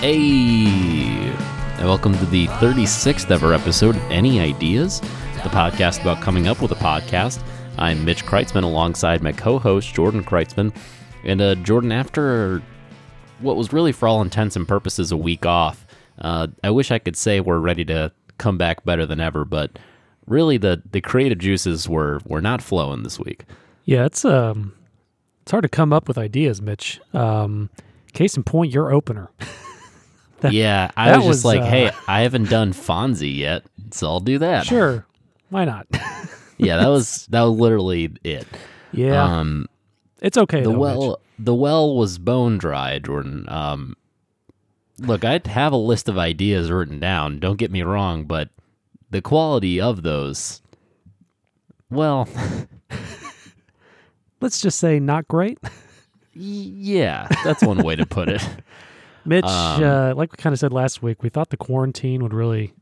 Hey, and welcome to the 36th ever episode of Any Ideas, the podcast about coming up with a podcast. I'm Mitch Kreitzman alongside my co host, Jordan Kreitzman. And uh, Jordan, after what was really, for all intents and purposes, a week off, uh, I wish I could say we're ready to come back better than ever, but really the, the creative juices were, were not flowing this week. Yeah, it's um, it's hard to come up with ideas, Mitch. Um, case in point, your opener. That, yeah, I was just like, uh, hey, I haven't done Fonzie yet, so I'll do that. Sure, why not? yeah, that was that was literally it. Yeah, um, it's okay. The though, well, Mitch. the well was bone dry, Jordan. Um, look, I have a list of ideas written down. Don't get me wrong, but the quality of those, well, let's just say not great. yeah, that's one way to put it. Mitch, um, uh, like we kind of said last week, we thought the quarantine would really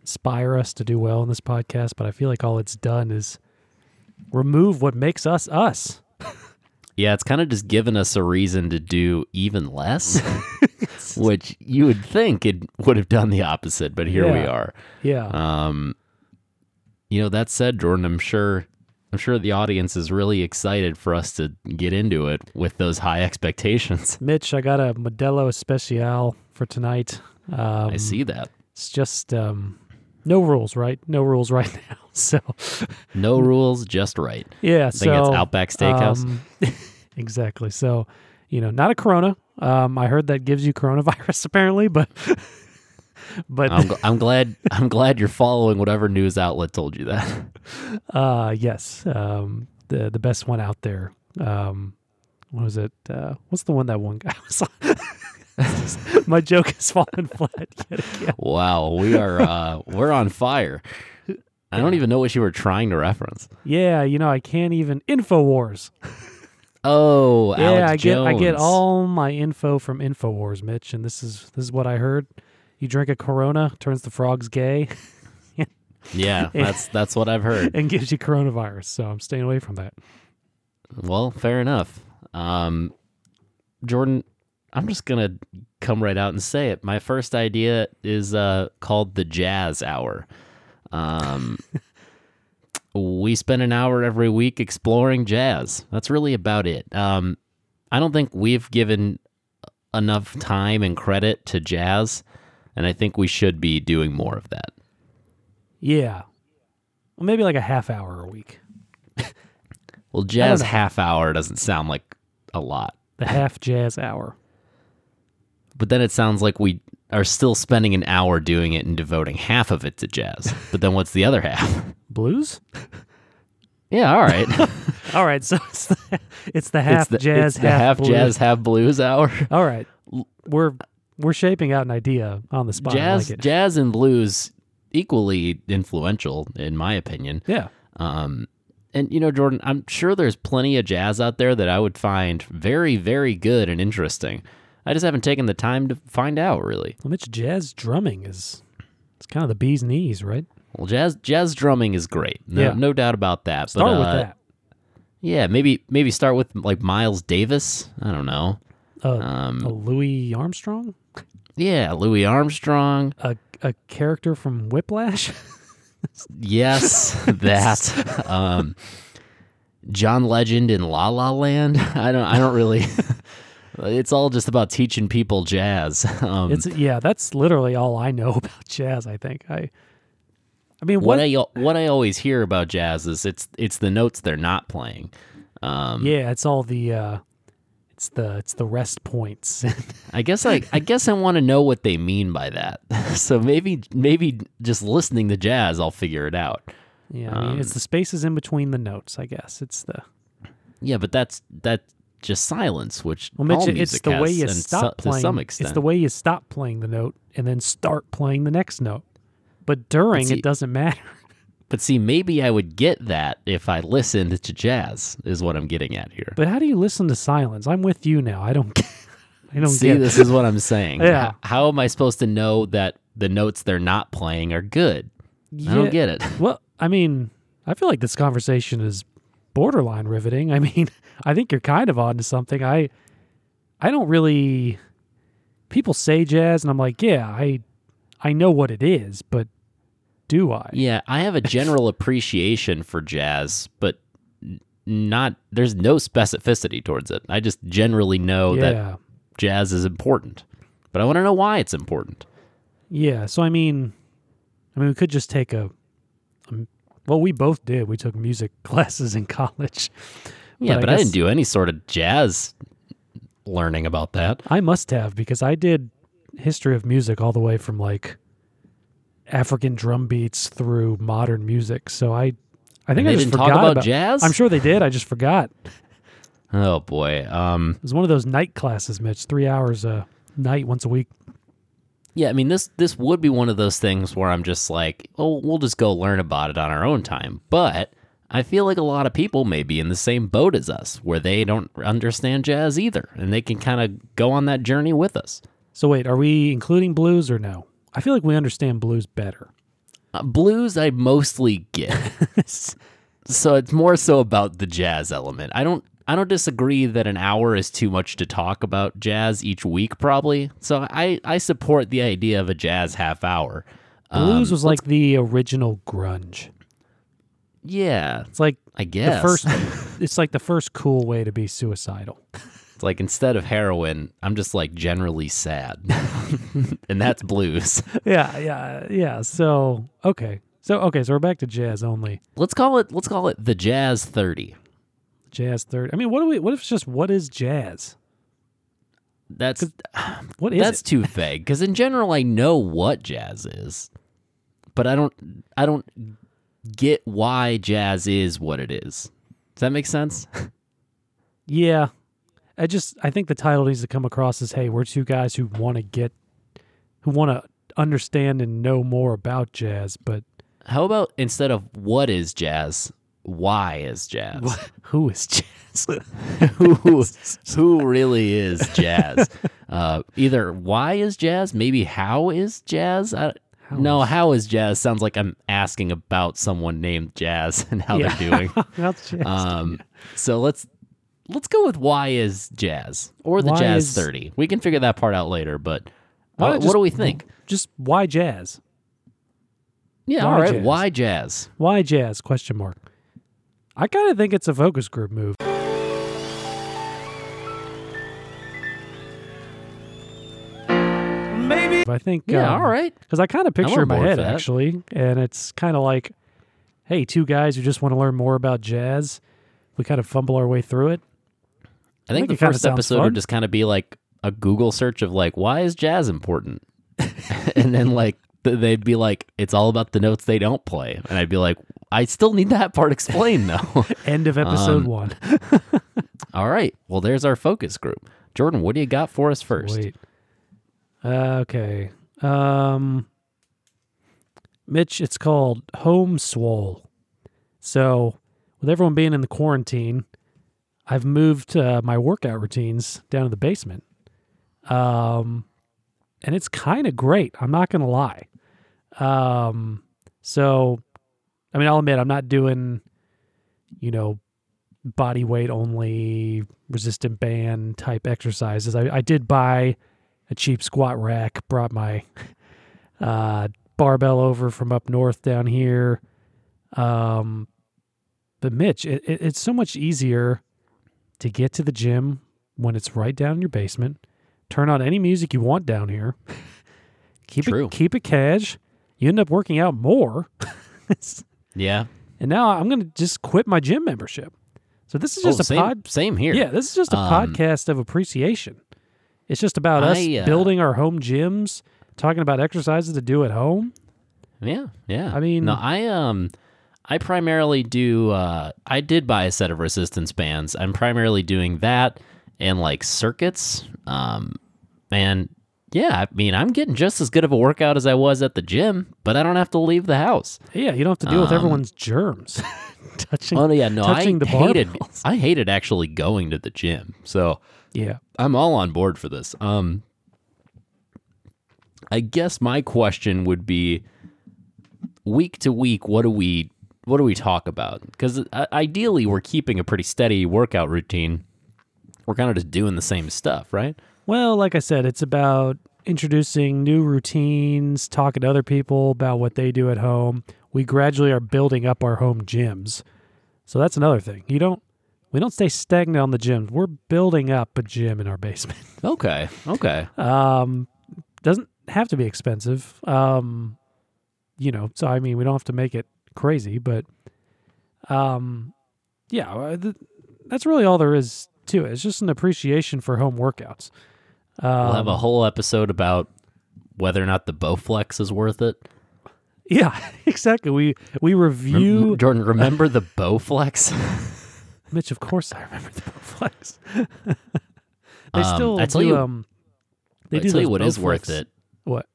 inspire us to do well in this podcast, but I feel like all it's done is remove what makes us us. Yeah, it's kind of just given us a reason to do even less, which you would think it would have done the opposite, but here yeah. we are. Yeah. Um, you know, that said, Jordan, I'm sure I'm sure the audience is really excited for us to get into it with those high expectations. Mitch, I got a Modelo Especial for tonight. Um, I see that. It's just um, no rules, right? No rules right now. So no rules, just right. Yeah. I think so it's Outback Steakhouse. Um, exactly. So you know, not a Corona. Um, I heard that gives you coronavirus apparently, but but I'm, I'm, glad I'm glad you're following whatever news outlet told you that. Uh yes, um, the the best one out there. Um, what was it? Uh, what's the one that one guy was on? My joke has fallen flat yet again. Wow, we are uh, we're on fire. I don't even know what you were trying to reference. Yeah, you know I can't even Infowars. Oh, yeah, Alex I get I get all my info from Infowars, Mitch, and this is this is what I heard. You drink a Corona, turns the frogs gay. yeah, that's that's what I've heard, and gives you coronavirus. So I'm staying away from that. Well, fair enough. Um, Jordan, I'm just gonna come right out and say it. My first idea is uh, called the Jazz Hour. Um, we spend an hour every week exploring jazz. That's really about it. Um, I don't think we've given enough time and credit to jazz and I think we should be doing more of that. Yeah. Well, maybe like a half hour a week. well, jazz half hour doesn't sound like a lot. The half jazz hour. But then it sounds like we are still spending an hour doing it and devoting half of it to jazz. but then what's the other half? Blues? Yeah, all right. all right, so it's the, it's the half it's the, jazz, half, half jazz, half blues hour. All right, we're we're shaping out an idea on the spot. Jazz, like jazz, and blues equally influential, in my opinion. Yeah. Um, and you know, Jordan, I'm sure there's plenty of jazz out there that I would find very, very good and interesting. I just haven't taken the time to find out, really. Well, Mitch, jazz drumming is it's kind of the bee's knees, right? Well, jazz jazz drumming is great. No, yeah. no doubt about that. Start but, with uh, that. Yeah, maybe maybe start with like Miles Davis. I don't know. Uh, um, Louis Armstrong. Yeah, Louis Armstrong. A a character from Whiplash. yes, that. um, John Legend in La La Land. I don't. I don't really. it's all just about teaching people jazz. Um, it's yeah. That's literally all I know about jazz. I think I. I mean, what, what I what I always hear about jazz is it's it's the notes they're not playing. Um, yeah, it's all the uh, it's the it's the rest points. I guess I I guess I want to know what they mean by that. so maybe maybe just listening to jazz, I'll figure it out. Yeah, I mean, um, it's the spaces in between the notes. I guess it's the. Yeah, but that's that just silence, which well, Mitch, it's the way you stop playing. To some extent, it's the way you stop playing the note and then start playing the next note. But during, see, it doesn't matter. But see, maybe I would get that if I listened to jazz. Is what I'm getting at here. But how do you listen to silence? I'm with you now. I don't. I don't see. This is what I'm saying. yeah. How, how, am I supposed to know that the notes they're not playing are good? Yeah. I don't get it. Well, I mean, I feel like this conversation is borderline riveting. I mean, I think you're kind of onto something. I, I don't really people say jazz, and I'm like, yeah, I I know what it is, but do I? Yeah, I have a general appreciation for jazz, but not there's no specificity towards it. I just generally know that jazz is important, but I want to know why it's important. yeah. So I mean, I mean, we could just take a. um, well, we both did. We took music classes in college. Yeah, I but I, guess- didn't do any sort of jazz learning about that. I must have because I did history of music all the way from like African drum beats through modern music. So I, I think I just didn't forgot talk about, about jazz. I'm sure they did. I just forgot. Oh boy. Um. it was one of those night classes, Mitch. Three hours a night, once a week. Yeah, I mean this this would be one of those things where I'm just like, oh, we'll just go learn about it on our own time. But I feel like a lot of people may be in the same boat as us, where they don't understand jazz either, and they can kind of go on that journey with us. So wait, are we including blues or no? I feel like we understand blues better. Uh, blues, I mostly get, so it's more so about the jazz element. I don't. I don't disagree that an hour is too much to talk about jazz each week, probably. So I, I support the idea of a jazz half hour. Blues Um, was like the original grunge. yeah, It's like I guess. the first. it's like the first cool way to be suicidal. It's like instead of heroin, I'm just like generally sad. and that's blues. yeah, yeah, yeah. So okay, so okay, so we're back to jazz only. Let's call it let's call it the Jazz 30. Jazz third. I mean, what do we? What if it's just what is jazz? That's What is that's it? too vague cuz in general I know what jazz is. But I don't I don't get why jazz is what it is. Does that make sense? Yeah, I just I think the title needs to come across as, hey, we're two guys who want to get, who want to understand and know more about jazz, but How about instead of what is jazz, why is jazz? who is jazz? who who really is jazz? Uh, either why is jazz, maybe how is jazz? I, no, is- how is jazz sounds like I'm asking about someone named Jazz and how Yeah. they're doing. That's jazz. Um, so let's let's go with why is jazz or the Why Jazz is- Thirty. We can figure that part out later, but uh, not what do we think? just why jazz? Yeah, why all right. jazz? Why jazz? Why jazz? Question mark. I kind of think it's a focus group move. Maybe I think Yeah, um, all right. Because I kind of picture on in my head actually, and it's kind of like, hey, two guys who just want to learn more about jazz. We kind of fumble our way through it. I think think the first episode fun. would just kind of be like a Google search of like, why is jazz important? and then like they'd be like, it's all about the notes they don't play, and I'd be like, I still need that part explained though. End of episode Um, one. all right, well there's our focus group. Jordan, what do you got for us first? Wait. Uh, okay. Um, Mitch, it's called Home Swole. So, with everyone being in the quarantine, I've moved uh, my workout routines down to the basement. Um, and it's kind of great. I'm not going to lie. Um, so, I mean, I'll admit I'm not doing, you know, body weight only resistant band type exercises. I, I did buy a cheap squat rack, brought my uh, barbell over from up north down here. Um, but Mitch, it, it, it's so much easier to get to the gym when it's right down in your basement. Turn on any music you want down here. keep True. it keep it cash. You end up working out more. Yeah. and now I'm going to just quit my gym membership. So this is just oh, a same, pod same here. yeah, this is just a Um, podcast of appreciation. It's just about us I, uh, building our home gyms, talking about exercises to do at home. Yeah, yeah. I mean- no, I um, I primarily do. Uh, I did buy a set of resistance bands. I'm primarily doing that and like circuits. Um, and yeah, I mean, I'm getting just as good of a workout as I was at the gym, but I don't have to leave the house. Yeah, you don't have to deal with Um, everyone's germs. Touching. Oh yeah, no, touching I the hated. barbells. I hated actually going to the gym. So yeah. I'm all on board for this. Um, I guess my question would be, week to week, what do we what do we talk about? Because ideally, we're keeping a pretty steady workout routine. We're kind of just doing the same stuff, right? Well, like I said, it's about introducing new routines, talking to other people about what they do at home. We gradually are building up our home gyms. So that's another thing. You don't we don't stay stagnant on the gyms. We're building up a gym in our basement. Okay. Okay. Um doesn't have to be expensive. Um you know, so I mean, we don't have to make it crazy, but um yeah, uh, th- that's really all there is to it. It's just an appreciation for home workouts. Um, We'll have a whole episode about whether or not the Bowflex is worth it. Yeah, exactly. We we review Jordan, remember the Bowflex? Mitch. Of course, I remember the Bowflex. they Um, still I tell do. you- um, they I do tell you what is worth it: What?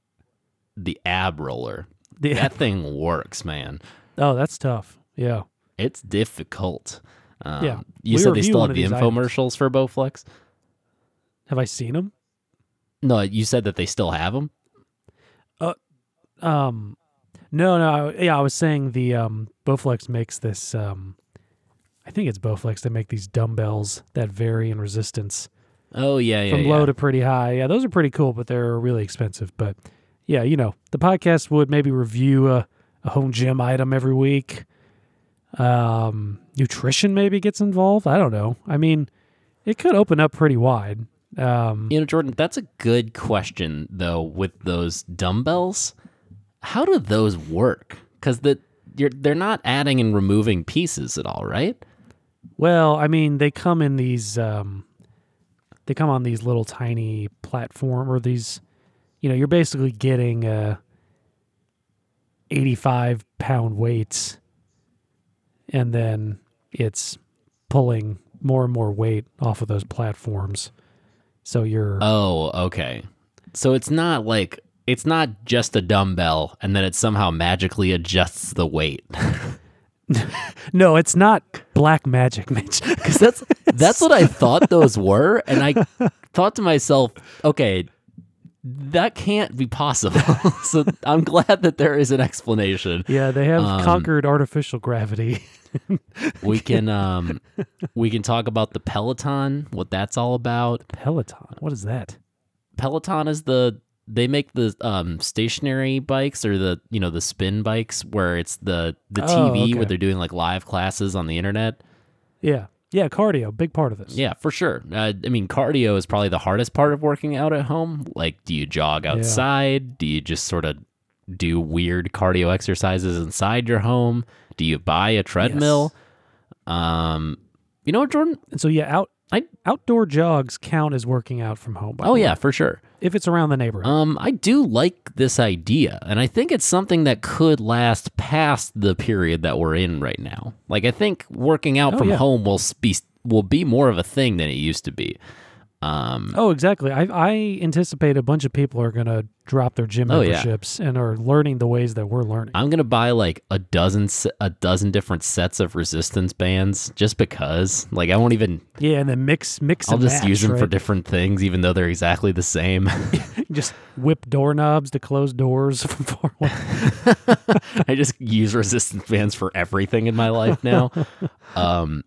the ab roller. The, That thing works, man. Oh, that's tough. Yeah. It's difficult. Um, Yeah. You We said they still have the these items. infomercials for Bowflex. Have I seen them? No, you said that they still have them. Um, no, no. Yeah, I was saying the um, Bowflex makes this. Um, I think it's Bowflex that make these dumbbells that vary in resistance Oh yeah, yeah, from yeah. low to pretty high. Yeah, those are pretty cool, but they're really expensive. But yeah, you know, the podcast would maybe review a, a home gym item every week. Um, nutrition maybe gets involved. I don't know. I mean, it could open up pretty wide. Um, You know, Jordan, that's a good question though. With those dumbbells, how do those work? Because the you're they're not adding and removing pieces at all, right? well, I mean, they come in these. Um, they come on these little tiny platform or these. You know, you're basically getting uh, 85 pound weights, and then it's pulling more and more weight off of those platforms. So you're Oh, okay. So it's not like it's not just a dumbbell and then it somehow magically adjusts the weight. no, it's not black magic, Mitch. Because that's that's what I thought those were, and I thought to myself, okay, that can't be possible. so I'm glad that there is an explanation. yeah, they have Um, conquered artificial gravity. We can um we can talk about the Peloton, what that's all about. Peloton. What is that? Peloton is the they make the um stationary bikes or the you know the spin bikes where it's the the Oh, TV okay. where they're doing like live classes on the internet. Yeah. Yeah, cardio, big part of this. Yeah, for sure. Uh, I mean, cardio is probably the hardest part of working out at home. Like, do you jog outside? Do you just sort of do weird cardio exercises inside your home? Do you buy a treadmill? Um, you know what, Jordan? And so yeah, out I- outdoor jogs count as working out from home. by Oh yeah, for sure. if it's around the neighborhood. Um, I do like this idea, and I think it's something that could last past the period that we're in right now. Like, I think working out Oh, from yeah. home will be will be more of a thing than it used to be. Um, oh, exactly. I I anticipate a bunch of people are going to drop their gym Oh, yeah. memberships and are learning the ways that we're learning. I'm gonna buy like a dozen a dozen different sets of resistance bands just because. Like, I won't even. yeah, and then mix mix I'll just match, use them for different things, even though they're exactly the same. just whip doorknobs to close doors. I just use resistance bands for everything in my life now. um,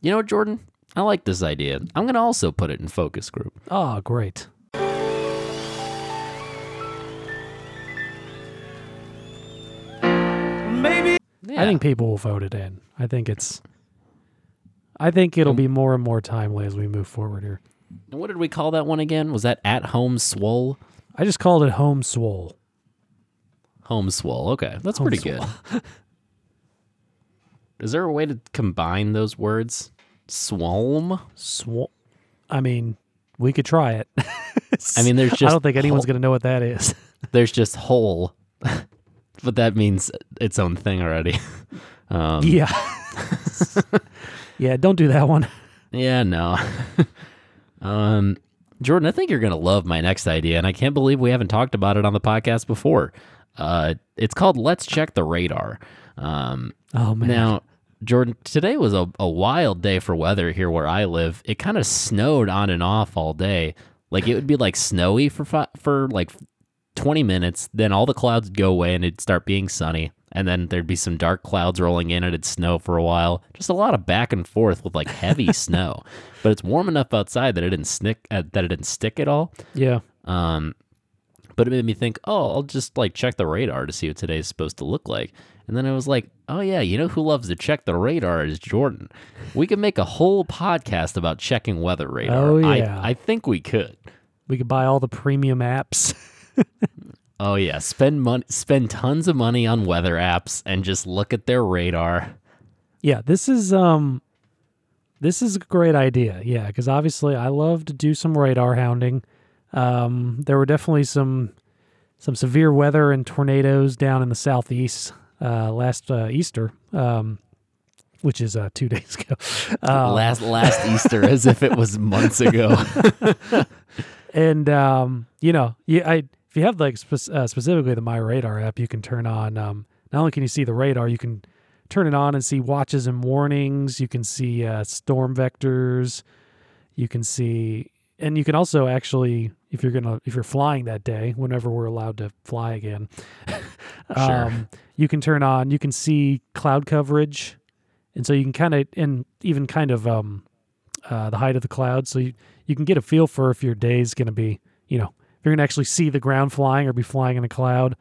you know what, Jordan? I like this idea. I'm gonna also put it in focus group. Oh, great. Maybe Yeah. I think people will vote it in. I think it's. I think it'll be more and more timely as we move forward here. And what did we call that one again? Was that at home swole? I just called it home swole. Home swole. Okay, that's Home pretty good. Is there a way to combine those words? Swolm. Swole. I mean, we could try it. I mean, there's just. I don't think anyone's going to know what that is. there's just whole, but that means its own thing already. Um, yeah. yeah, don't do that one. Yeah, no. um, Jordan, I think you're gonna love my next idea, and I can't believe we haven't talked about it on the podcast before. Uh, it's called "Let's Check the Radar." Um, Oh, man. now, Jordan, today was a, a wild day for weather here where I live. It kind of snowed on and off all day. Like it would be like snowy for fi- for like 20 minutes, then all the clouds would go away and it'd start being sunny. And then there'd be some dark clouds rolling in and it'd snow for a while. Just a lot of back and forth with like heavy snow. But it's warm enough outside that it didn't stick uh, that it didn't stick at all. Yeah. Um, but it made me think, oh, I'll just like check the radar to see what today's supposed to look like. And then I was like, oh yeah, you know who loves to check the radar is Jordan. We could make a whole podcast about checking weather radar. Oh, yeah. I, I think we could. We could buy all the premium apps. Oh yeah, spend money, spend tons of money on weather apps and just look at their radar. yeah, this is um this is a great idea. Yeah, cuz obviously I love to do some radar hounding. Um there were definitely some some severe weather and tornadoes down in the southeast uh last uh, Easter. Um which is uh 2 days ago. Um, last last Easter, as if it was months ago. and um, you know, you, I if you have like spe- uh, specifically the MyRadar app, you can turn on. Um, not only can you see the radar, you can turn it on and see watches and warnings. You can see uh, storm vectors. You can see, and you can also actually, if you're gonna, if you're flying that day, whenever we're allowed to fly again, Sure. um, you can turn on. You can see cloud coverage, and so you can kind of, and even kind of um, uh, the height of the clouds, so you you can get a feel for if your day's going to be, you know, if you're going to actually see the ground flying or be flying in a cloud.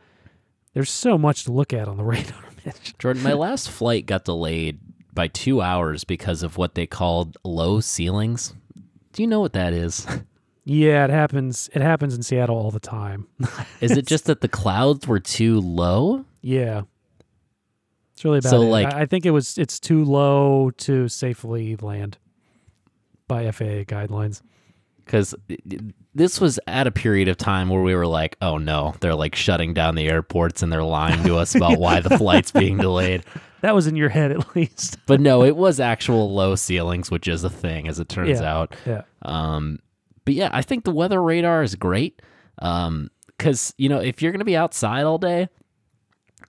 There's so much to look at on the radar, Jordan, my last flight got delayed by two hours because of what they called low ceilings. Do you know what that is? Yeah, it happens. It happens in Seattle all the time. Is it just that the clouds were too low? yeah, it's really bad. So, it. like- I, I think it was. It's too low to safely land by FAA guidelines. Because this was at a period of time where we were like, oh no, they're like shutting down the airports and they're lying to us about why the flight's being delayed. That was in your head, at least. But no, it was actual low ceilings, which is a thing, as it turns Yeah. out. Yeah. Um, but yeah, I think the weather radar is great. Um, because you know, if you're gonna be outside all day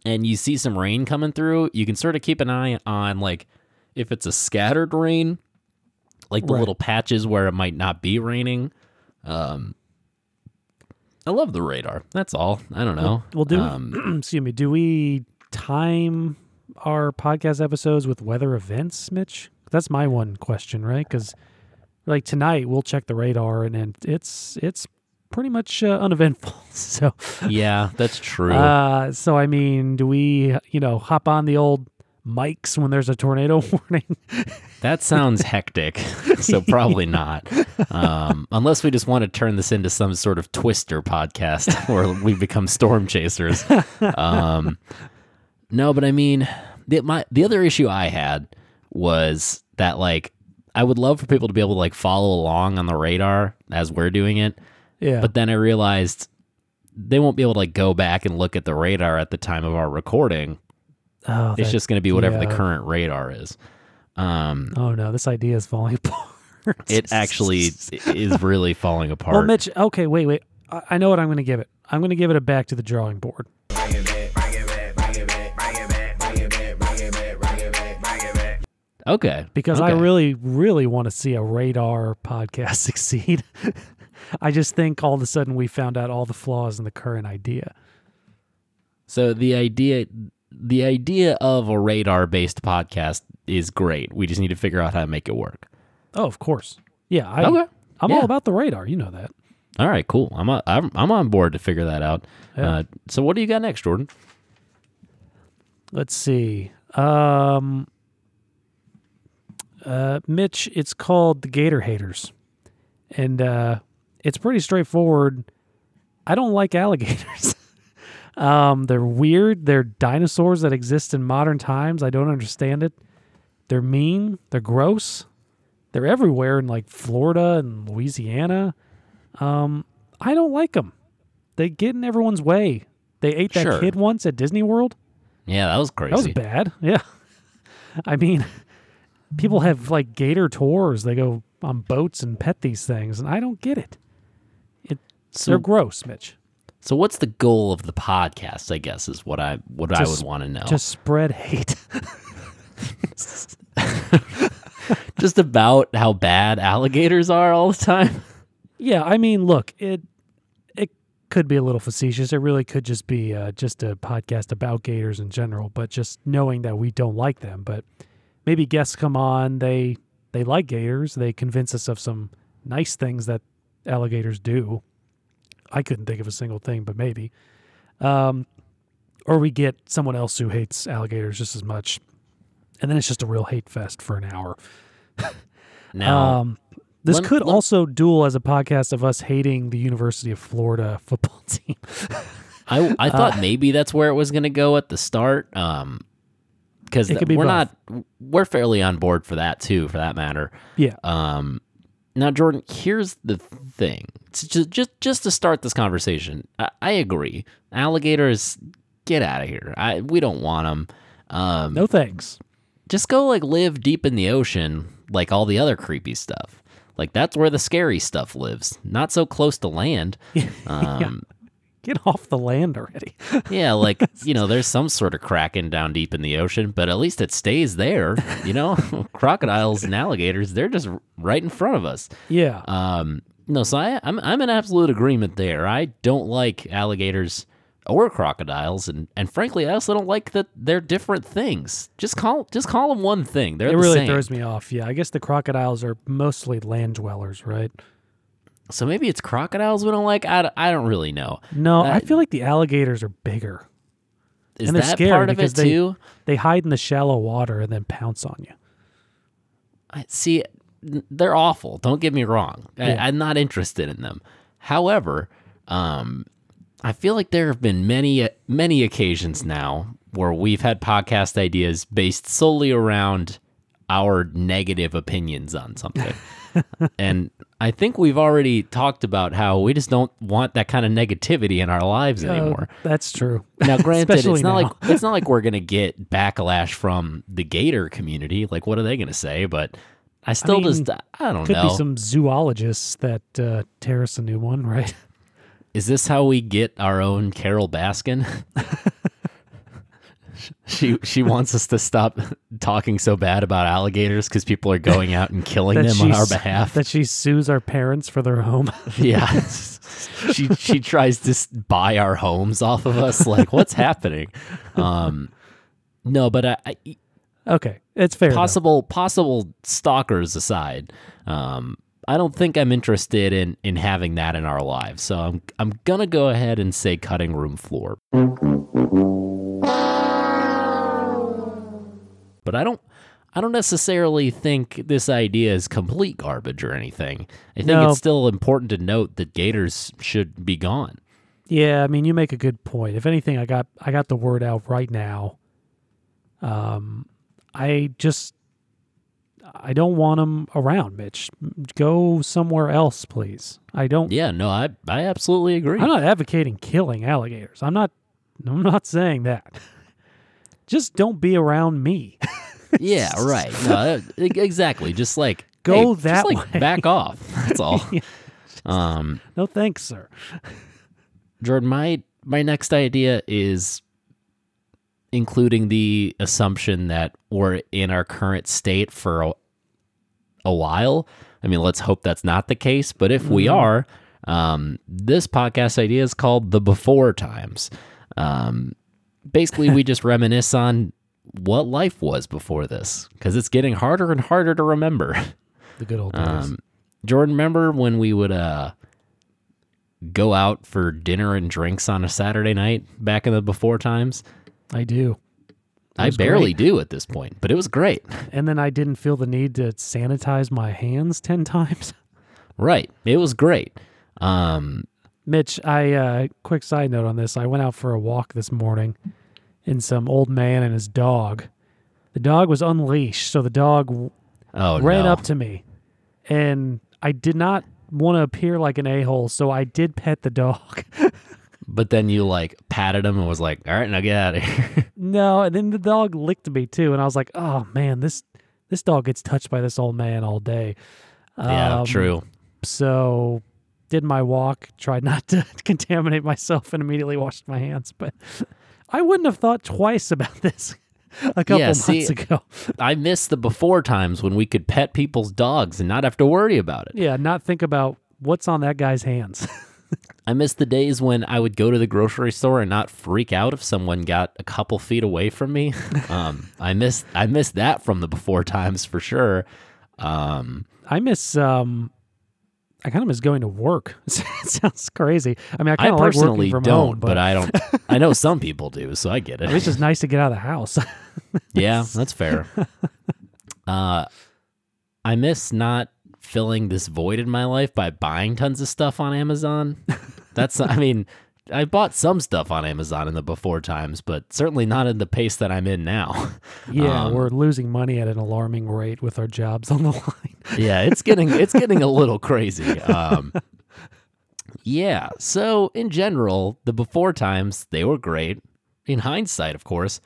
and you see some rain coming through, you can sort of keep an eye on like if it's a scattered rain, like the Right. little patches where it might not be raining. Um, I love the radar. That's all. I don't know. Well, do Um, excuse me. Do we time our podcast episodes with weather events, Mitch? That's my one question, right? Because like tonight, we'll check the radar, and, and it's it's pretty much uh, uneventful. So, yeah, that's true. uh, so I mean, do we, you know, hop on the old mics when there's a tornado warning? That sounds hectic. so probably not. Um, unless we just want to turn this into some sort of twister podcast where we become storm chasers. Um, no, but I mean, the, my, the other issue I had was that like, I would love for people to be able to like follow along on the radar as we're doing it. yeah, But then I realized they won't be able to like go back and look at the radar at the time of our recording. oh, It's that- just going to be whatever the current radar is. Um, Oh no, this idea is falling apart. it actually is really falling apart. Well, Mitch. Okay, wait, wait. I, I know what I'm going to give it. I'm going to give it a back to the drawing board. Okay, because I really, really want to see a radar podcast succeed. I just think all of a sudden we found out all the flaws in the current idea. so the idea the idea of a radar based podcast is great. We just need to figure out how to make it work. Oh, of course. Yeah, I, Okay. I'm Yeah. all about the radar. You know that. All right, cool. I'm on, I'm, I'm on board to figure that out. Yeah. Uh, so what do you got next, Jordan? Let's see. Um, uh, Mitch, it's called the Gator Haters, and uh, it's pretty straightforward. I don't like alligators. um, they're weird. They're dinosaurs that exist in modern times. I don't understand it. They're mean. They're gross. They're everywhere in like Florida and Louisiana. Um, I don't like them. They get in everyone's way. They ate that Sure. kid once at Disney World. Yeah, that was crazy. That was bad. Yeah. I mean, people have like gator tours. They go on boats and pet these things, and I don't get it. It So- they're gross, Mitch. So what's the goal of the podcast? I guess is what I what I Just- would want to know. Just spread hate. just about how bad alligators are all the time. yeah, I mean, look, it it could be a little facetious. It really could just be uh, just a podcast about gators in general, but just knowing that we don't like them. But maybe guests come on, they they like gators, they convince us of some nice things that alligators do. I couldn't think of a single thing, but maybe. Um, or we get someone else who hates alligators just as much, and then it's just a real hate fest for an hour. Now, Um, this lem- could lem- also duel as a podcast of us hating the University of Florida football team. I I uh, thought maybe that's where it was going to go at the start. Um, because It could be we're both. not we're fairly on board for that too, for that matter. yeah, Um, now Jordan, here's the thing. Just just just to start this conversation, I, I agree. Alligators, get out of here. I we don't want them. Um, no thanks. just go like live deep in the ocean, like all the other creepy stuff. Like that's where the scary stuff lives, not so close to land. Um, Get off the land already. Yeah, like, you know, there's some sort of kraken down deep in the ocean, but at least it stays there. You know, crocodiles and alligators, they're just right in front of us. yeah, Um, no, so I, I'm, I'm in absolute agreement there. I don't like alligators or crocodiles, and, and frankly, I also don't like that they're different things. Just call just call them one thing. They're it the really same. throws me off. Yeah, I guess the crocodiles are mostly land dwellers, right? So maybe it's crocodiles we don't like. I, don't- I don't really know. No, I Uh, feel like the alligators are bigger. Is And they're that part of because it they- too? They hide in the shallow water and then pounce on you. I see they're awful don't get me wrong Yeah. I, i'm not interested in them however um i feel like there have been many many occasions now where we've had podcast ideas based solely around our negative opinions on something and i think we've already talked about how we just don't want that kind of negativity in our lives anymore Uh, that's true. now, granted, it's not now. like it's not like we're gonna get backlash from the Gator community. Like, what are they gonna say? But I still mean, just I don't Could know. be some zoologists that uh, tear us a new one, right? Is this how we get our own Carole Baskin? she she wants us to stop talking so bad about alligators because people are going out and killing them on our behalf. That she sues our parents for their home. yeah, she she tries to buy our homes off of us. Like, what's happening? Um, no, but I, I okay, it's fair. though. possible possible stalkers aside, um, I don't think I'm interested in in having that in our lives. So I'm I'm gonna go ahead and say cutting room floor. But I don't I don't necessarily think this idea is complete garbage or anything. I think No. it's still important to note that gators should be gone. Yeah, I mean, you make a good point. If anything, I got I got the word out right now. Um, I just I don't want them around, Mitch. Go somewhere else, please. I don't. Yeah, no, I I absolutely agree. I'm not advocating killing alligators. I'm not. I'm not saying that. Just don't be around me. Yeah, right. No, exactly. Just like Go hey, that just, like, way. Back off. That's all. um, no thanks, sir. Jordan, my my next idea is including the assumption that we're in our current state for a, a while. I mean, let's hope that's not the case. But if we are, um, this podcast idea is called the before times. Um, basically, we just reminisce on what life was before this because it's getting harder and harder to remember. The good old days. Um, Jordan, remember when we would uh go out for dinner and drinks on a Saturday night back in the before times? I do. I barely do at this point, but it was great. And then I didn't feel the need to sanitize my hands ten times. Right. It was great. Um Mitch, I uh quick side note on this. I went out for a walk this morning and some old man and his dog. The dog was unleashed, so the dog oh ran no. up to me and I did not want to appear like an a-hole, so I did pet the dog. but then you like patted him and was like, "All right, now get out of here." no, and then the dog licked me too and I was like, "Oh man, this this dog gets touched by this old man all day." yeah, Um, true. So did my walk, tried not to contaminate myself, and immediately washed my hands. But I wouldn't have thought twice about this a couple Yeah, months see- ago. I miss the before times when we could pet people's dogs and not have to worry about it. Yeah, not think about what's on that guy's hands. I miss the days when I would go to the grocery store and not freak out if someone got a couple feet away from me. Um, I miss I miss that from the before times for sure. Um, I miss um I kind of miss going to work. it sounds crazy. I mean, I I kind of like personally from don't, home, but, but, I don't. I know some people do, so I get it. it's just nice to get out of the house. yeah, that's fair. Uh, I miss not filling this void in my life by buying tons of stuff on Amazon. That's, I mean, I bought some stuff on Amazon in the before times, but certainly not in the pace that I'm in now. yeah, Um, we're losing money at an alarming rate with our jobs on the line. yeah, it's getting it's getting a little crazy. Um, yeah, so in general, the before times they were great. In hindsight, of course,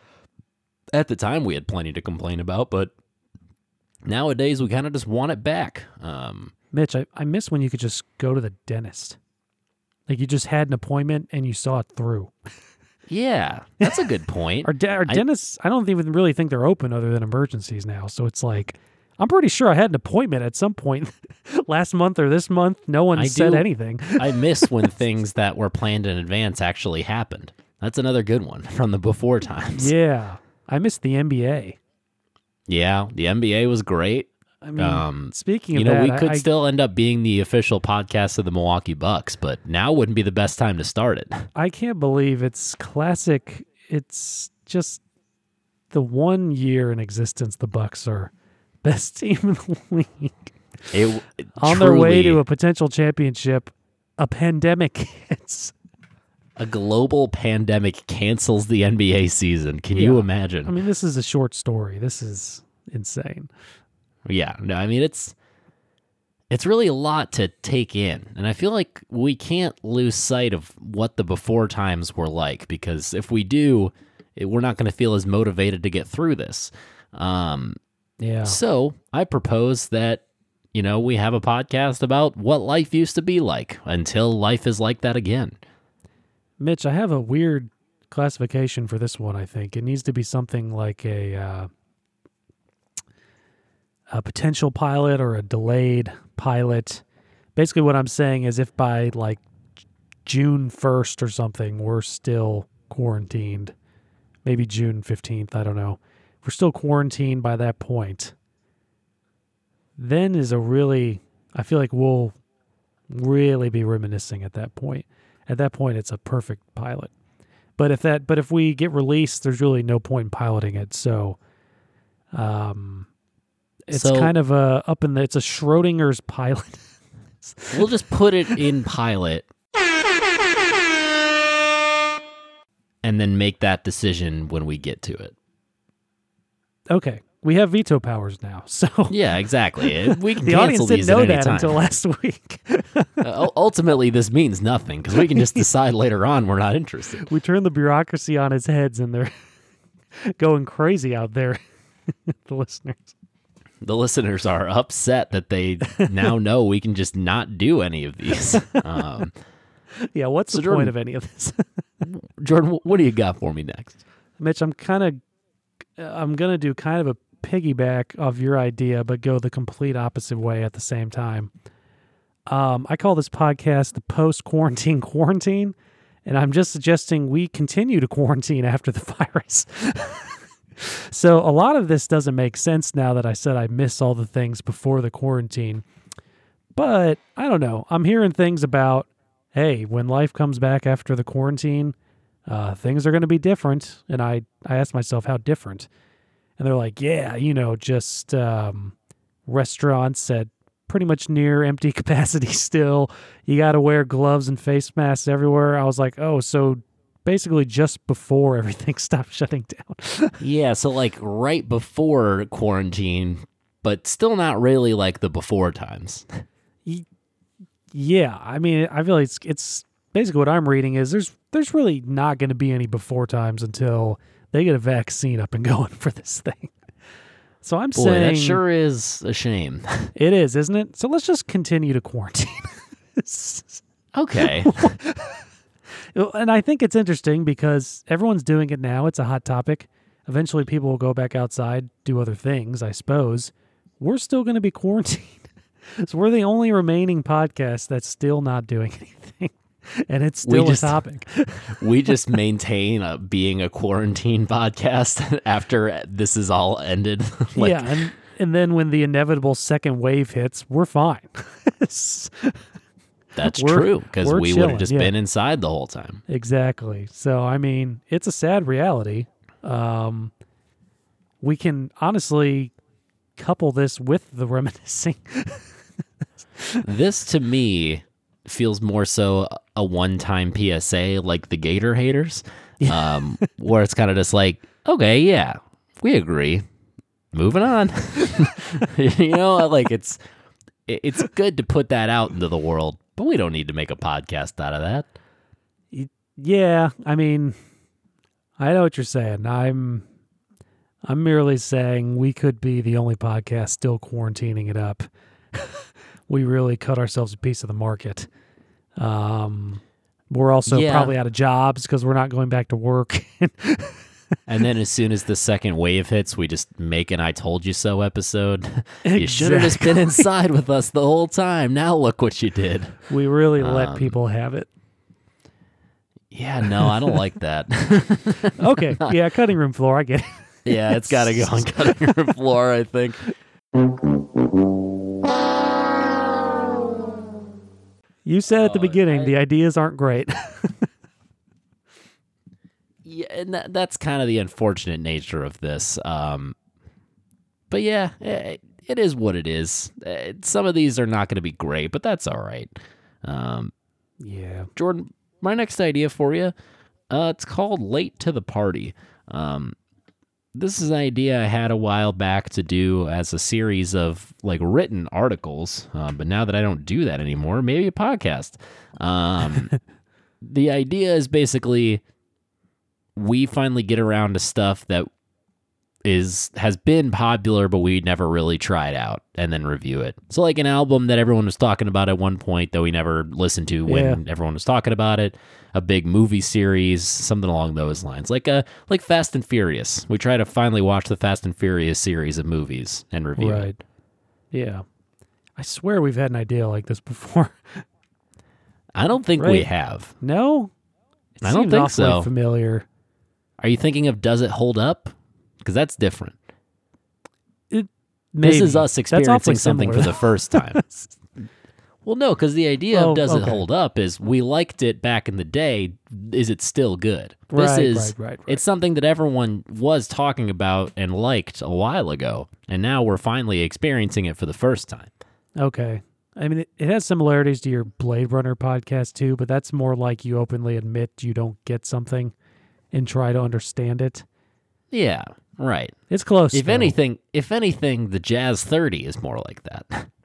at the time we had plenty to complain about, but nowadays we kind of just want it back. Um, Mitch, I, I miss when you could just go to the dentist. Like you just had an appointment and you saw it through. yeah, that's a good point. Our, de- our I- dentists, I don't even really think they're open other than emergencies now. So it's like, I'm pretty sure I had an appointment at some point last month or this month. No one I said do- anything. I miss when things that were planned in advance actually happened. That's another good one from the before times. yeah. I miss the NBA. Yeah, the NBA was great. I mean, Um, speaking of you know, that, we could I, still end up being the official podcast of the Milwaukee Bucks, but now wouldn't be the best time to start it. I can't believe it's classic. It's just the one year in existence the Bucks are best team in the league. It On their way to a potential championship, a pandemic hits. a global pandemic cancels the NBA season. Can you imagine? I mean, this is a short story. This is insane. Yeah, no, I mean it's it's really a lot to take in, and I feel like we can't lose sight of what the before times were like because if we do, it, we're not going to feel as motivated to get through this. Um, Yeah. So I propose that you know we have a podcast about what life used to be like until life is like that again. Mitch, I have a weird classification for this one, I think. It needs to be something like a uh, a potential pilot or a delayed pilot. Basically what I'm saying is if by like June 1st or something we're still quarantined, maybe June 15th, I don't know. If we're still quarantined by that point, then is a really I feel like we'll really be reminiscing at that point at that point it's a perfect pilot but if that but if we get released there's really no point in piloting it so um it's So- kind of a up in the it's a schrodinger's pilot We'll just put it in pilot and then make that decision when we get to it. okay we have veto powers now so Yeah, exactly. We can the audience didn't know that time. until last week Uh, ultimately, this means nothing because we can just decide later on we're not interested. we turn the bureaucracy on its heads and they're going crazy out there the listeners The listeners are upset that they now know we can just not do any of these. Um, yeah what's So the Jordan- point of any of this Jordan, what do you got for me next? Mitch, I'm kind of, I'm gonna do kind of a piggyback of your idea, but go the complete opposite way at the same time. Um, I call this podcast the post quarantine quarantine, and I'm just suggesting we continue to quarantine after the virus. So a lot of this doesn't make sense now that I said I miss all the things before the quarantine. But I don't know. I'm hearing things about, hey, when life comes back after the quarantine, uh, things are going to be different. And I, I asked myself, how different? And they're like, yeah, you know, just um, restaurants at pretty much near empty capacity still. You got to wear gloves and face masks everywhere. I was like, oh, so basically just before everything stopped shutting down. Yeah, so like right before quarantine, but still not really like the before times. yeah, I mean, I feel like it's, it's basically what I'm reading is there's there's really not going to be any before times until they get a vaccine up and going for this thing. So I'm Boy, saying that sure is a shame. It is, isn't it? So let's just continue to quarantine. Okay. And I think it's interesting because everyone's doing it now. It's a hot topic. Eventually, people will go back outside, do other things, I suppose. We're still going to be quarantined. so we're the only remaining podcast that's still not doing anything. and it's We still just- a topic. we just maintain uh, being a quarantine podcast after this is all ended. like, yeah, and and then when the inevitable second wave hits, we're fine. That's We're- true because we're would have just yeah. been inside the whole time. exactly. So I mean, it's a sad reality. Um, we can honestly couple this with the reminiscing. this to me feels more so a one-time PSA like the Gator haters, um, where it's kind of just like, okay, yeah, we agree. Moving on. you know, like it's it's good to put that out into the world, but we don't need to make a podcast out of that. Yeah, I mean, I know what you're saying. I'm I'm merely saying we could be the only podcast still quarantining it up. we really cut ourselves a piece of the market. Um, we're also Yeah. probably out of jobs because we're not going back to work. And then as soon as the second wave hits, we just make an "I told you so" episode. you should have just been inside with us the whole time. Now look what you did. we really let Um, people have it. Yeah, no, I don't like that. Okay, yeah, cutting room floor. I get it. yeah, it's got to go on cutting room floor. I think. You said at the Oh, beginning I- the ideas aren't great. Yeah, and that, that's kind of the unfortunate nature of this. Um, but yeah, it, it is what it is. Uh, Some of these are not going to be great, but that's all right. Um, yeah. Jordan, my next idea for you, uh, it's called "Late to the Party." Um, this is an idea I had a while back to do as a series of like written articles, um, but now that I don't do that anymore, maybe a podcast. Um, the idea is basically we finally get around to stuff that is has been popular but we never really tried out and then review it. So like an album that everyone was talking about at one point that we never listened to when everyone was talking about it, a big movie series, something along those lines. Like a like Fast and Furious. We try to finally watch the Fast and Furious series of movies and review it. Right. Yeah. I swear we've had an idea like this before. I don't think we have. no? It I don't think so. Familiar. Are you thinking of Does It Hold Up? Because that's different. Maybe. This is us experiencing something for similar, the first time. well, no, because the idea Oh, of does it hold up is we liked it back in the day. Is it still good? Right, this is right, right, it's something that everyone was talking about and liked a while ago, and now we're finally experiencing it for the first time. Okay. I mean, it, it has similarities to your Blade Runner podcast too, but that's more like you openly admit you don't get something and try to understand it. Yeah, right. It's close. If though. anything, if anything, the Jazz Thirty is more like that.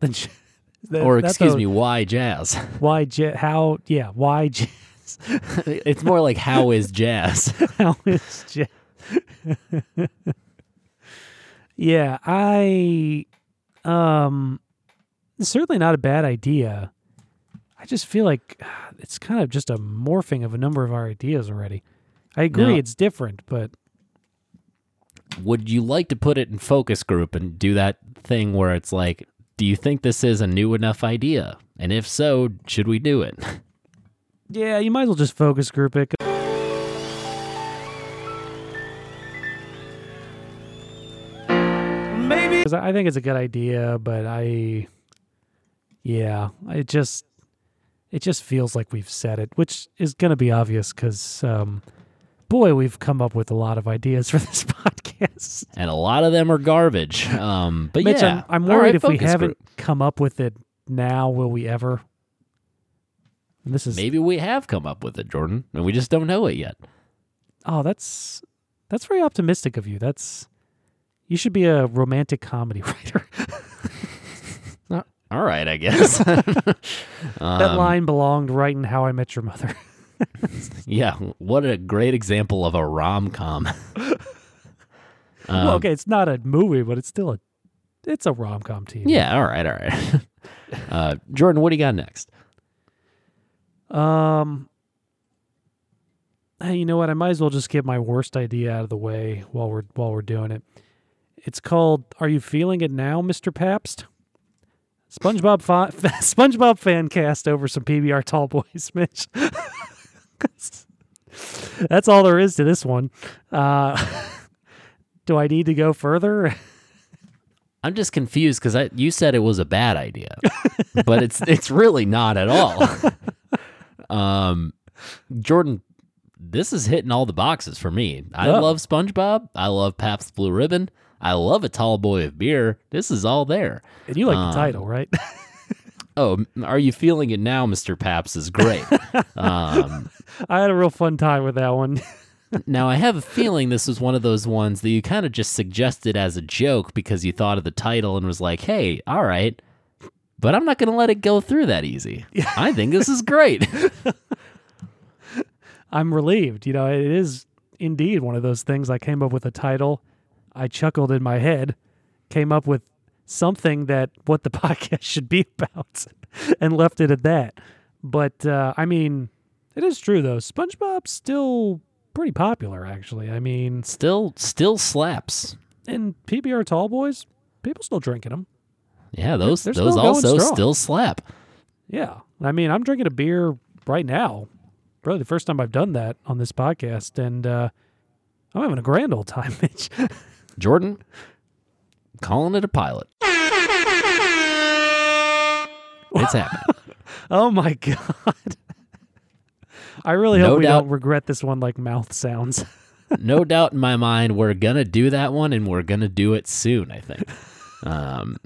Then j- that- or excuse me, why jazz? why how yeah why jazz? it's more like how is jazz? how is j- yeah I um certainly not a bad idea. I just feel like it's kind of just a morphing of a number of our ideas already. I agree No. it's different, but would you like to put it in focus group and do that thing where it's like, do you think this is a new enough idea? And if so, should we do it? yeah, you might as well just focus group it. Maybe 'Cause I I think it's a good idea, but I, yeah, it just, it just feels like we've said it, which is going to be obvious because, um, boy, we've come up with a lot of ideas for this podcast. And a lot of them are garbage. Um, but Mitch, yeah, I'm, I'm worried right, if we haven't group. come up with it now, will we ever? And this is maybe we have come up with it, Jordan, and we just don't know it yet. oh, that's that's very optimistic of you. That's you should be a romantic comedy writer. All right, I guess. that Um, line belonged right in How I Met Your Mother. Yeah, what a great example of a rom com. well, okay, it's not a movie, but it's still a it's a rom com TV. Yeah, all right, all right. Uh, Jordan, what do you got next? Um. Hey, you know what? I might as well just get my worst idea out of the way while we're while we're doing it. It's called "Are You Feeling It Now, Mister Pabst?" SpongeBob fa- SpongeBob fan cast over some PBR Tall Boys, Mitch. That's all there is to this one. Uh, do I need to go further? I'm just confused because you said it was a bad idea, but it's it's really not at all. um, Jordan, this is hitting all the boxes for me. I Oh. love SpongeBob. I love Pabst Blue Ribbon. I love a tall boy of beer. This is all there. And you like Um, the title, right? Oh, are you feeling it now, Mr. Pabst is great. um, I had a real fun time with that one. now, I have a feeling this was one of those ones that you kind of just suggested as a joke because you thought of the title and was like, hey, all right, but I'm not going to let it go through that easy. I think this is great. I'm relieved. You know, it is indeed one of those things. I came up with a title. I chuckled in my head, came up with something that what the podcast should be about, and left it at that. But uh, I mean, it is true though. SpongeBob's still pretty popular, actually. I mean, still, still slaps. and PBR Tall Boys, people still drinking them. Yeah, those they're those still going also still slap. Yeah. I mean, I'm drinking a beer right now. Probably the first time I've done that on this podcast, and uh, I'm having a grand old time, Mitch. Jordan, calling it a pilot. It's happening. Oh my god. I really No hope we doubt. don't regret this one like mouth sounds. no doubt in my mind, we're gonna do that one, and we're gonna do it soon. I think. Um,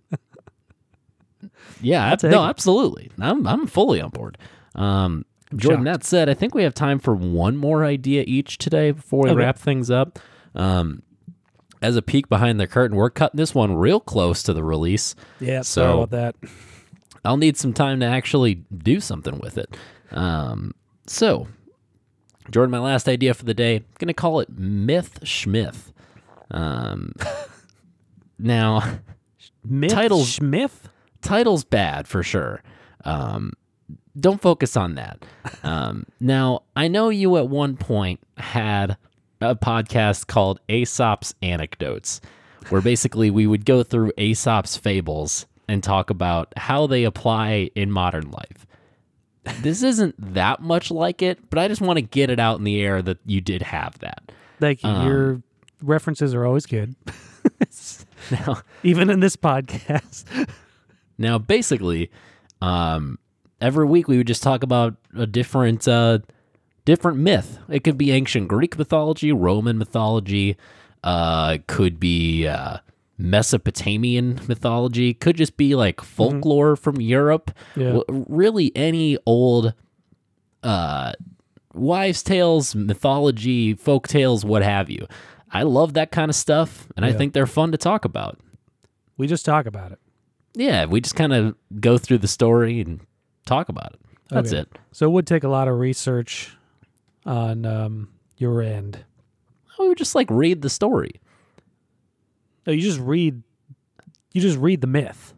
yeah, ab- no, absolutely. I'm I'm fully on board. Um, Jordan, shocked. that said, I think we have time for one more idea each today before we Okay. wrap things up. Um, as a peek behind the curtain, we're cutting this one real close to the release. Yeah, So- sorry about that. I'll need some time to actually do something with it. Um, so, Jordan, my last idea for the day, I'm going to call it Myth Schmith. Um, now, Myth titles- Schmith? title's bad for sure. Um, don't focus on that. Um, now, I know you at one point had a podcast called Aesop's Anecdotes, where basically we would go through Aesop's fables and talk about how they apply in modern life. This isn't that much like it, but I just want to get it out in the air that you did have that. Thank you. Um, Your references are always good, Now, even in this podcast. Now, basically, um, every week we would just talk about a different, uh, different myth. It could be ancient Greek mythology, Roman mythology, uh, could be uh, Mesopotamian mythology, could just be like folklore from Europe. Yeah. W- really, any old uh, wives' tales, mythology, folk tales, what have you. I love that kind of stuff, and I think they're fun to talk about. We just talk about it. Yeah, we just kind of go through the story and talk about it. That's Okay. it. So it would take a lot of research on um, your end. We would just like read the story. No, you just read. You just read the myth.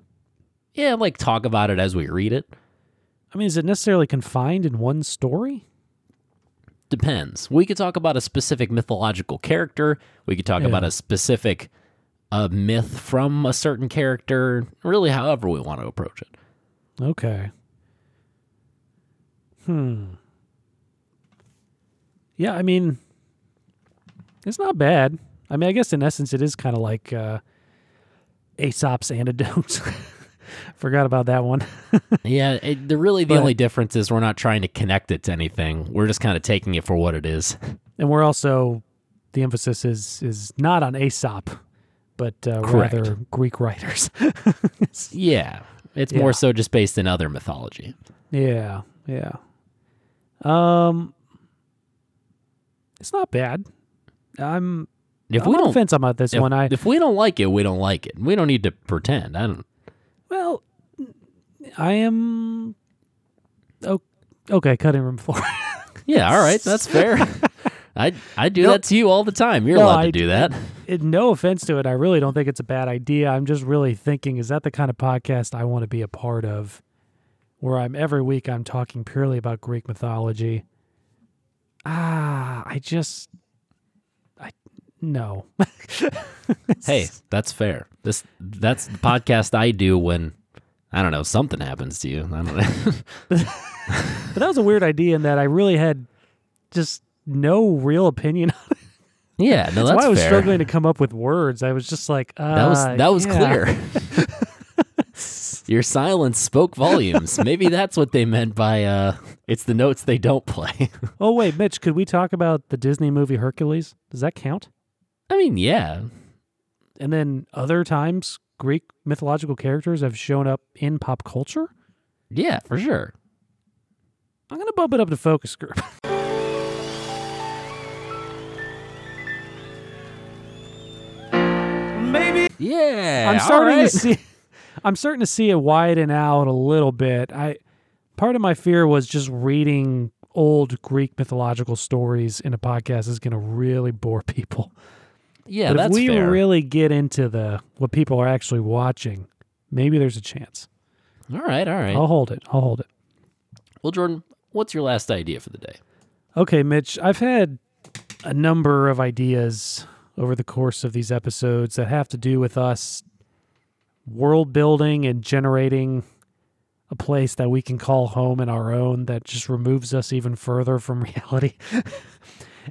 Yeah, like talk about it as we read it. I mean, is it necessarily confined in one story? Depends. We could talk about a specific mythological character. We could talk Yeah. about a specific uh, myth from a certain character. Really, however we want to approach it. Okay. Hmm. Yeah, I mean, it's not bad. I mean, I guess in essence, it is kind of like uh, Aesop's antidotes. Forgot about that one. Yeah, it, the really the But- only difference is we're not trying to connect it to anything. We're just kind of taking it for what it is. And we're also the emphasis is is not on Aesop, but uh, rather Greek writers. Yeah, it's Yeah. more so just based in other mythology. yeah, yeah. Um, it's not bad. I'm If I'm we on don't fence about this if, one. I if we don't like it, we don't like it. We don't need to pretend. I don't. well, I am. Oh, okay. Cutting room floor. Yeah, all right, that's fair. I I do No. that to you all the time. You're No, allowed I to do that. it, no offense to it, I really don't think it's a bad idea. I'm just really thinking: is that the kind of podcast I want to be a part of, where I'm every week I'm talking purely about Greek mythology? Ah, I just, I no. Hey, that's fair. This that's the podcast I do when I don't know, something happens to you. I don't know. But that was a weird idea in that I really had just no real opinion on it. yeah, no, That's that's why I was fair. struggling to come up with words. I was just like, uh, That was that was yeah. clear. Your silence spoke volumes. Maybe that's what they meant by uh it's the notes they don't play. Oh wait, Mitch, could we talk about the Disney movie Hercules? Does that count? I mean, yeah. And then other times Greek mythological characters have shown up in pop culture? Yeah, for sure. I'm going to bump it up to focus group. Maybe. Yeah. I'm starting right. to see I'm starting to see it widen out a little bit. I part of my fear was just reading old Greek mythological stories in a podcast is going to really bore people. Yeah, but if we fair. really get into the what people are actually watching, maybe there's a chance. all right, all right. I'll hold it. I'll hold it. Well, Jordan, what's your last idea for the day? Okay, Mitch, I've had a number of ideas over the course of these episodes that have to do with us world building and generating a place that we can call home and our own that just removes us even further from reality.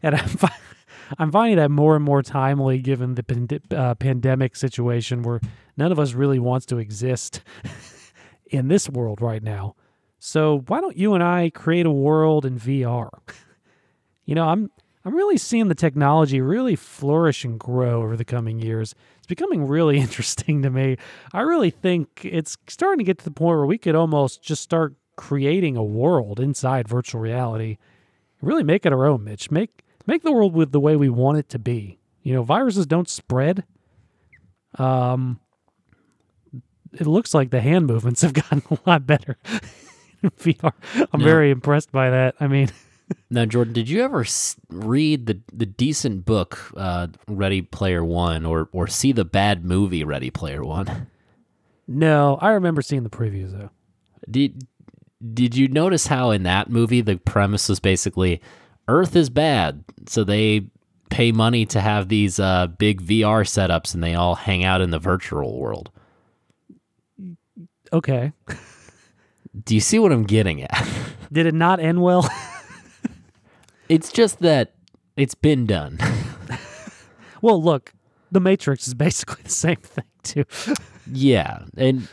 and I'm, I'm finding that more and more timely given the pand- uh, pandemic situation where none of us really wants to exist in this world right now. So why don't you and I create a world in VR? You know, I'm I'm really seeing the technology really flourish and grow over the coming years. It's becoming really interesting to me. I really think it's starting to get to the point where we could almost just start creating a world inside virtual reality. Really make it our own, Mitch. Make make the world with the way we want it to be. You know, viruses don't spread. Um it looks like the hand movements have gotten a lot better in VR. I'm Yeah. very impressed by that. I mean, Now, Jordan, did you ever read the the decent book uh, Ready Player One, or or see the bad movie Ready Player One? No, I remember seeing the previews though. Did Did you notice how in that movie the premise was basically Earth is bad, so they pay money to have these uh, big VR setups, and they all hang out in the virtual world. Okay. Do you see what I'm getting at? Did it not end well? It's just that it's been done. well, look, The Matrix is basically the same thing too. yeah, and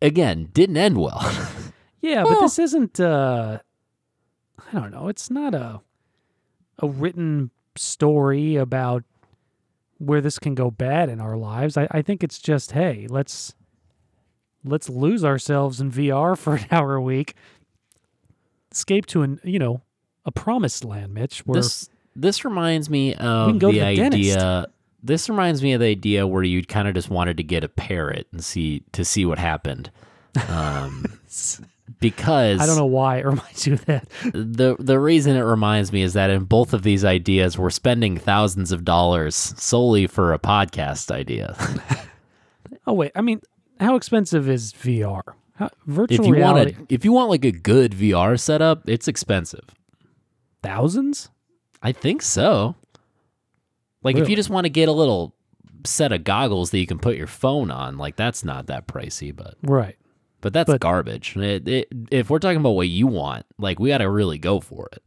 again, didn't end well. yeah, but Well- this isn't uh I don't know, it's not a a written story about where this can go bad in our lives. I, I think it's just, hey, let's let's lose ourselves in VR for an hour a week. Escape to an you know, a promised land, Mitch, where this this reminds me of the, the dentist. idea. This reminds me of the idea where you kind of just wanted to get a parrot and see to see what happened. Um, because I don't know why it reminds you of that. the the reason it reminds me is that in both of these ideas, we're spending thousands of dollars solely for a podcast idea. Oh wait, I mean, how expensive is VR? How, virtual if you reality, want a, if you want like a good VR setup, it's expensive. Thousands? I think so. Like if you just want to get a little set of goggles that you can put your phone on, like that's not that pricey, but Right. but that's But- garbage. It, it, if we're talking about what you want, like we got to really go for it.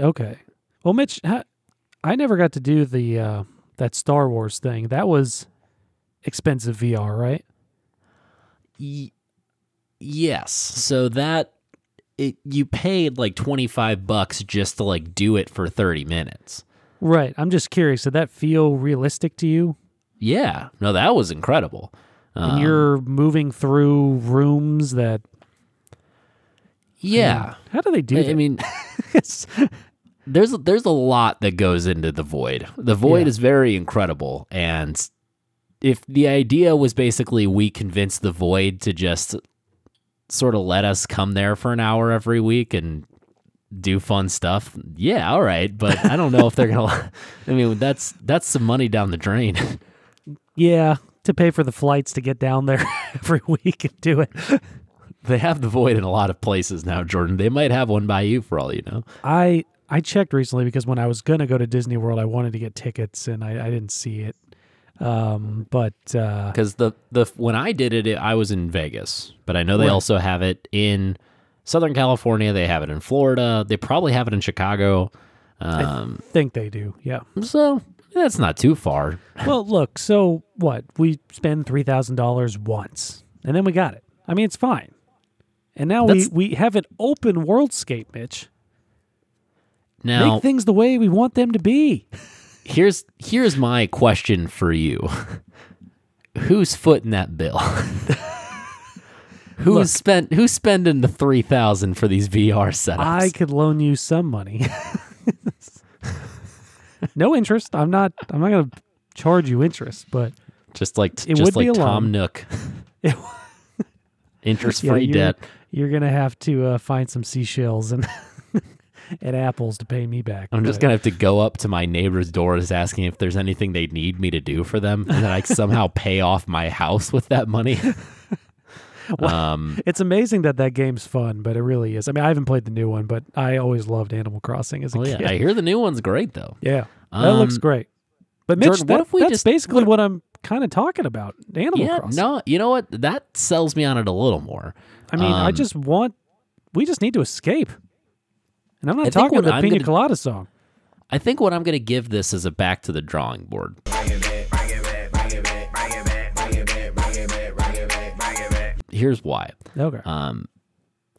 Okay. Well, Mitch, I never got to do the uh, that Star Wars thing. That was expensive VR, right? Y- yes. So that it you paid like 25 bucks just to like do it for 30 minutes. Right. I'm just curious. Did that feel realistic to you? Yeah. No, that was incredible. And Um, you're moving through rooms that. yeah. How do they do I, that? I mean, there's there's a lot that goes into the void. The void Yeah. is very incredible, and if the idea was basically we convince the void to just sort of let us come there for an hour every week and do fun stuff, yeah, all right. But I don't know if they're gonna. I mean, that's that's some money down the drain. yeah, to pay for the flights to get down there every week and do it. they have the void in a lot of places now, Jordan. They might have one by you for all you know. I I checked recently because when I was gonna go to Disney World, I wanted to get tickets and I, I didn't see it. Um, but uh, Because the the when I did it, it, I was in Vegas, but I know they Right. also have it in Southern California. They have it in Florida. They probably have it in Chicago. Um, think they do. Yeah. so that's not too far. well, look. So what? We spend three thousand dollars once, and then we got it. I mean, it's fine. And now we we have an open worldscape, Mitch. Now Make things the way we want them to be. here's here's my question for you: Who's footing that bill? Who's Look. spent? Who's spending the three thousand for these VR setups? I could loan you some money. no interest. I'm not. I'm not going to charge you interest, but just like It just would be like a Tom loan. Nook, interest yeah, free you're, debt. You're going to have to uh, find some seashells and and apples to pay me back. I'm just but- gonna have to go up to my neighbor's doors asking if there's anything they need me to do for them, and then I somehow pay off my house with that money. um, It's amazing that that game's fun, but it really is. I mean, I haven't played the new one, but I always loved Animal Crossing as a well, kid. yeah, I hear the new one's great though. Yeah, that looks Um, great. But Mitch, Jordan, what that- if we that's just- basically what I'm kind of talking about. Animal yeah, Crossing. no, you know what? That sells me on it a little more. I mean, I um, just want. We just need to escape. And I'm not I think talking what the I'm Pina gonna- Colada song. I think what I'm gonna give this is a back to the drawing board. Here's why. Okay. Um,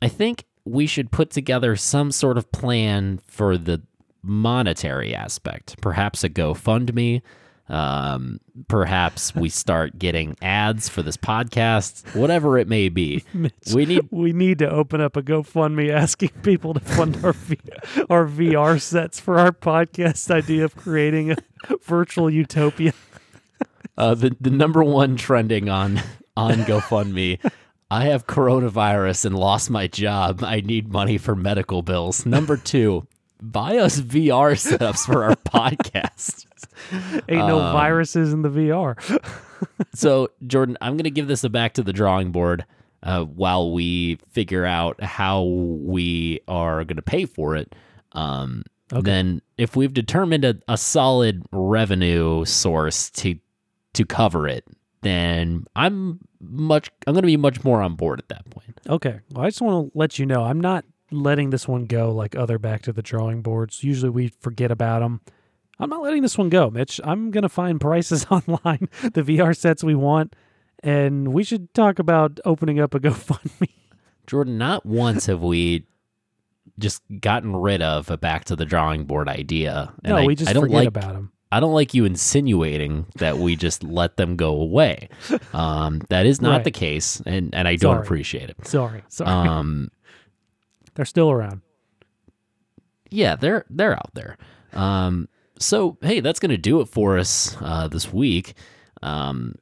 I think we should put together some sort of plan for the monetary aspect. Perhaps a GoFundMe. Um, perhaps we start getting ads for this podcast. Whatever it may be, we need. we need to open up a GoFundMe asking people to fund our v- our VR sets for our podcast idea of creating a virtual utopia. Uh, the the number one trending on on GoFundMe. I have coronavirus and lost my job. I need money for medical bills. Number two, buy us VR setups for our podcast. Ain't no Um, viruses in the VR. So, Jordan, I'm going to give this a back to the drawing board uh, while we figure out how we are going to pay for it. Um, Okay. Then, if we've determined a, a solid revenue source to to cover it, then I'm much I'm going to be much more on board at that point. Okay. Well, I just want to let you know I'm not letting this one go like other back to the drawing boards. Usually we forget about them. I'm not letting this one go, Mitch. I'm going to find prices online, the VR sets we want, and we should talk about opening up a GoFundMe. Jordan, not once have we just gotten rid of a back to the drawing board idea. And no, I, we just I don't forget like about them. I don't like you insinuating that we just let them go away. Um, that is not Right. the case, and, and I don't appreciate it. Sorry. Sorry. Um, They're still around. yeah, they're they're out there. Um, so hey, that's gonna do it for us uh, this week. Um,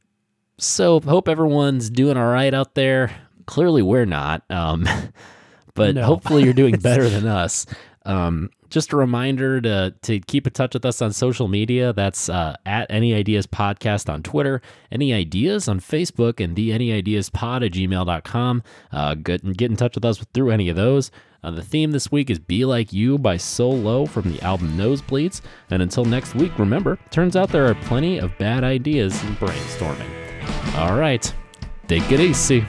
so hope everyone's doing all right out there. Clearly, we're not. Um, but No. hopefully, you're doing better than us. Um, just a reminder to to keep in touch with us on social media. That's uh, at Any Ideas Podcast on Twitter, Any Ideas on Facebook, and the Any Ideas Pod at gmail.com. Uh, get, get in touch with us through any of those. Uh, the theme this week is Be Like You by So Low from the album Nosebleeds. And until next week, remember, turns out there are plenty of bad ideas in brainstorming. All right, take it easy.